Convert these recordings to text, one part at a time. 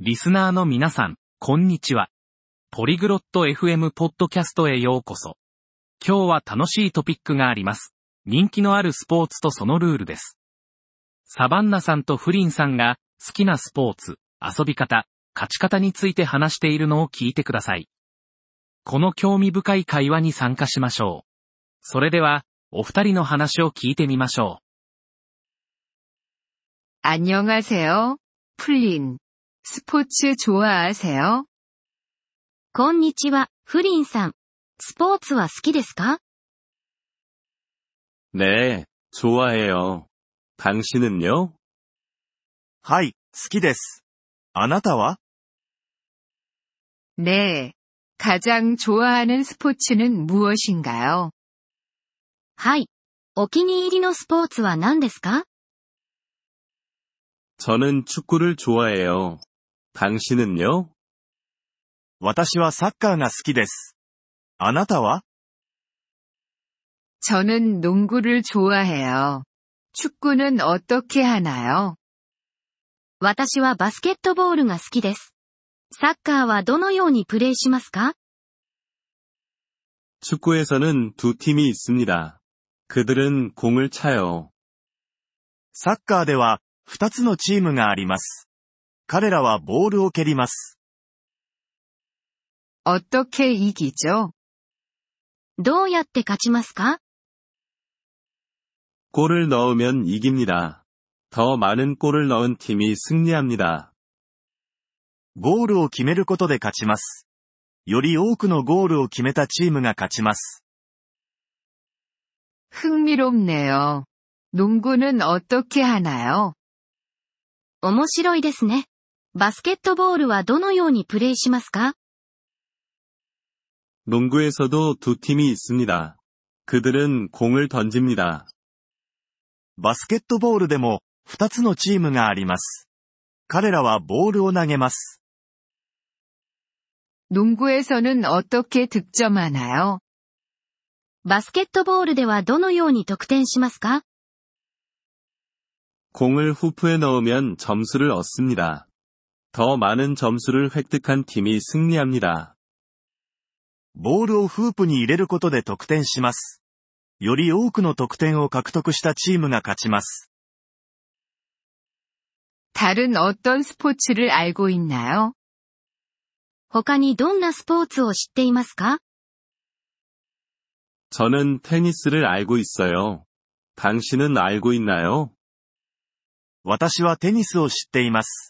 リスナーの皆さん、こんにちは。ポリグロット FM ポッドキャストへようこそ。今日は楽しいトピックがあります。人気のあるスポーツとそのルールです。サバンナさんとフリンさんが好きなスポーツ、遊び方、勝ち方について話しているのを聞いてください。この興味深い会話に参加しましょう。それでは、お二人の話を聞いてみましょ 안녕하세요. 플린. 스포츠 좋아하세요? こんにちは、フリンさん。スポーツは好きですか 네, 좋아해요. 당신은요? はい、好きです。あなたは 네. 가장 좋아하는 스포츠는 무엇인가요? はい。お気に入りのスポーツは何ですか 저는 축구를 좋아해요. 당신은요? 私はサッカーが好きです。あなたは 저는 농구를 좋아해요. 축구는 어떻게 하나요? 私はバスケットボールが好きです。サッカーはどのようにプレイしますか 축구에서는 두 팀이 있습니다. 그들은 공을 차요. サッカーでは、二つのチームがあります。 彼らはボールを蹴ります。 어떻게 이기죠? どうやって勝ちますか 골을 넣으면 이깁니다. 더 많은 골을 넣은 팀이 승리합니다. ゴールを決めることで勝ちます。より多くのゴールを決めたチームが勝ちます。 흥미롭네요. 농구는 어떻게 하나요? 面白いですね。 バスケットボールはどのようにプレイしますか 농구에서도 두 팀이 있습니다. 그들은 공을 던집니다. バスケットボールでも、二つのチームがあります。彼らはボールを投げます。 농구에서는 어떻게 득점하나요? バスケットボールではどのように得点しますか 공을 후프에 넣으면 점수를 얻습니다. 더 많은 점수를 획득한 팀이 승리합니다. ボールをフープに入れることで得点します。より多くの得点を獲得したチームが勝ちます。 다른 어떤 스포츠를 알고 있나요? 他にどんなスポーツを知っていますか 저는 테니스를 알고 있어요. 당신은 알고 있나요? 私はテニスを知っています。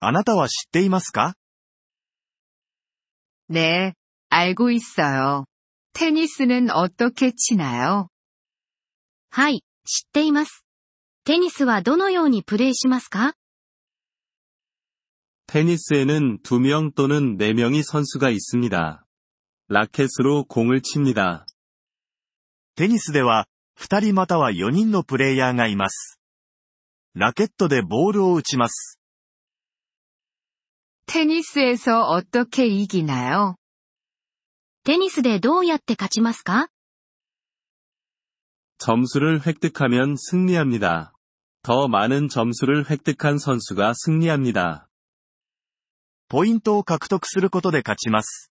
あなたは知っていますか 네, 알고 있어요. 테니스는 어떻게 치나요? はい、知っています。テニスはどのようにプレイしますか 테니스에는 2명 또는 4명의 선수가 있습니다. 라켓으로 공을 칩니다. テニスでは、二人または四人のプレイヤーがいます。ラケットでボールを打ちます。 테니스에서 어떻게 이기나요? テニスでどうやって勝ちますか 점수를 획득하면 승리합니다. 더 많은 점수를 획득한 선수가 승리합니다. ポイントを獲得することで勝ちます。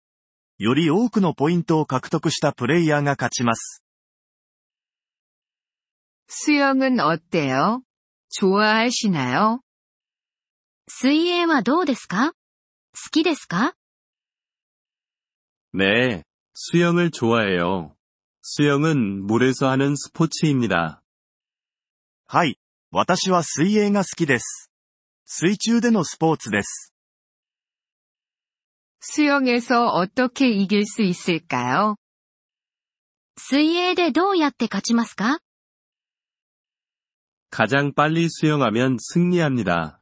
より多くのポイントを獲得したプレイヤーが勝ちます。 수영은 어때요? 좋아하시나요? 水泳はどうですか好 きですか 네, 수영을 좋아해요. 수영은 물에서 하는 스포츠입니다. はい。私は水泳が好きです。水中でのスポーツです。 수영에서 어떻게 이길 수 있을까요? 水泳でどうやって勝ちますか 가장 빨리 수영하면 승리합니다.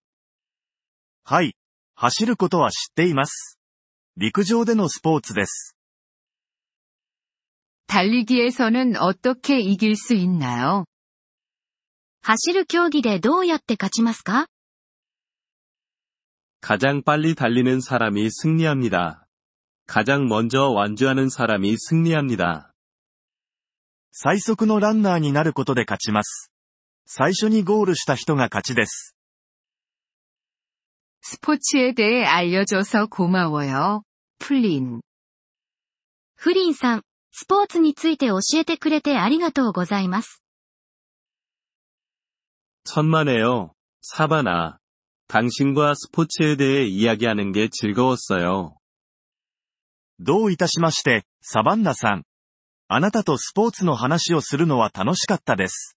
はい。 走ることは知っています。陸上でのスポーツです。 달리기에서는 어떻게 이길 수 있나요? 走る競技でどうやって勝ちますか 가장 빨리 달리는 사람이 승리합니다. 가장 먼저 완주하는 사람이 승리합니다. 最速のランナーになることで勝ちます。最初にゴールした人が勝ちです。 스포츠에 대해 알려줘서 고마워요. 플린. フリンさん、スポーツについて教えてくれてありがとうございます。 천만에요. 사바나. 당신과 스포츠에 대해 이야기하는 게 즐거웠어요. どういたしまして、サバンナさん。あなたとスポーツの話をするのは楽しかったです。